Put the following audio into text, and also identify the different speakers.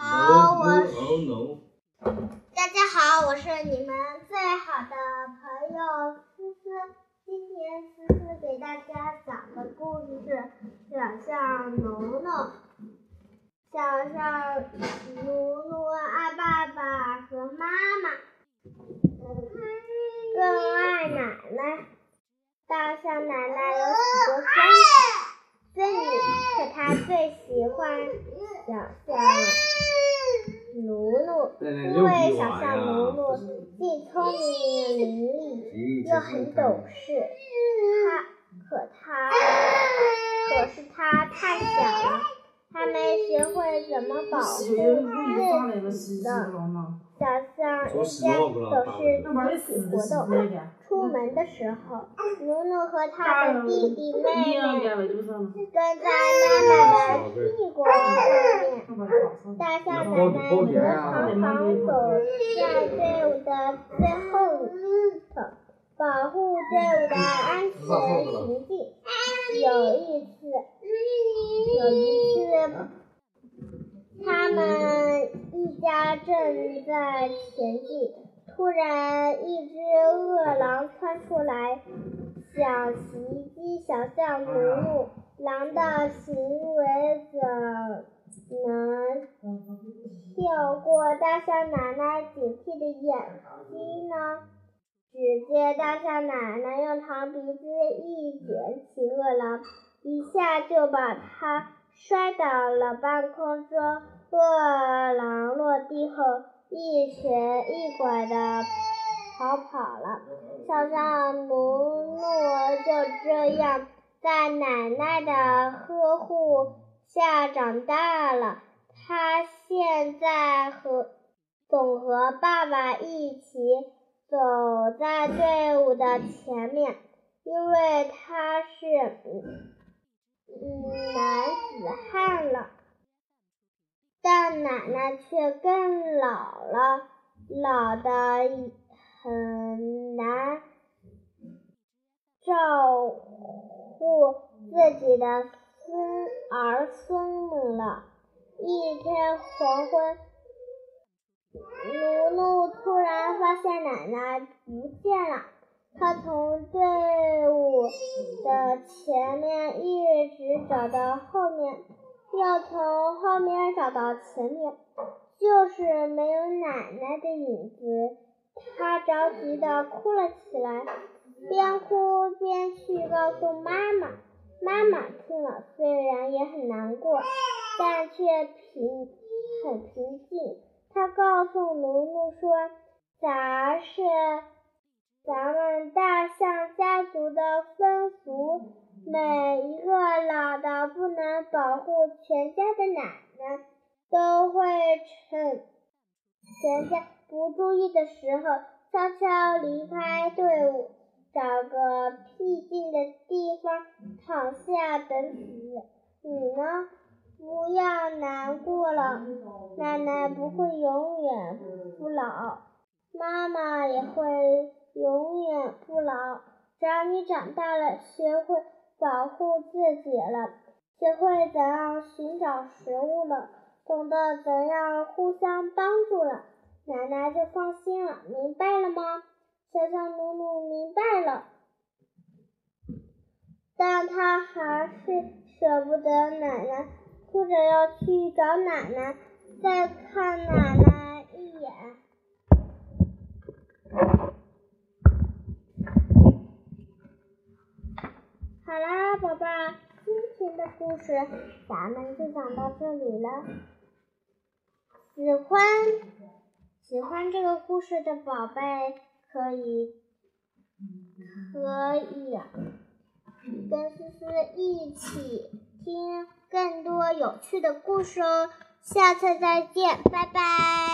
Speaker 1: 好，我
Speaker 2: Oh no！
Speaker 1: 大家好，我是你们最好的朋友思思。今天思思给大家讲的故事是小象农农。小象农农爱爸爸和妈妈，更爱奶奶。大象奶奶有许多孙子孙女，可她最喜欢小象奴奴，因为小象奴奴既聪明伶俐，又很懂事。他可他可是他太小了，还没学会怎么保护自己的。小象一家总是集体活动。出门的时候，奴奴和他的弟弟妹妹跟在妈妈的屁股后面。大象奶奶则常常走在队伍的最后头，保护队伍的安全行进。有一次，有一次，他们一家正在前进，突然一只饿狼窜出来，想袭击小象奴奴。狼的行为怎能跳过大象奶奶警惕的眼睛呢？只见大象奶奶用长鼻子一卷起饿狼，一下就把它摔倒了半空中。饿狼落地后，一瘸一拐的逃跑了。小象奴奴就这样。在奶奶的呵护下长大了，他现在和总和爸爸一起走在队伍的前面，因为他是男子汉了。但奶奶却更老了，老的很难照顾自己的孙儿孙们了。一天黄昏，奴奴突然发现奶奶不见了。她从队伍的前面一直找到后面，又从后面找到前面，就 是没有奶奶的影子。她着急的哭了起来。边哭边去告诉妈妈，妈妈听了虽然也很难过，但却平很平静。她告诉奴奴说：“咱是咱们大象家族的风俗，每一个老的不能保护全家的奶奶，都会趁全家不注意的时候，悄悄离开队伍。”找个僻静的地方躺下等死。你呢？不要难过了，奶奶不会永远不老，妈妈也会永远不老。只要你长大了，学会保护自己了，学会怎样寻找食物了，懂得怎样互相帮助了，奶奶就放心了。明白了吗？小象努努明白了，但他还是舍不得奶奶，哭着要去找奶奶，再看奶奶一眼。好啦，宝贝儿，今天的故事咱们就讲到这里了。喜欢喜欢这个故事的宝贝。可以，可以跟思思一起听更多有趣的故事哦。下次再见，拜拜。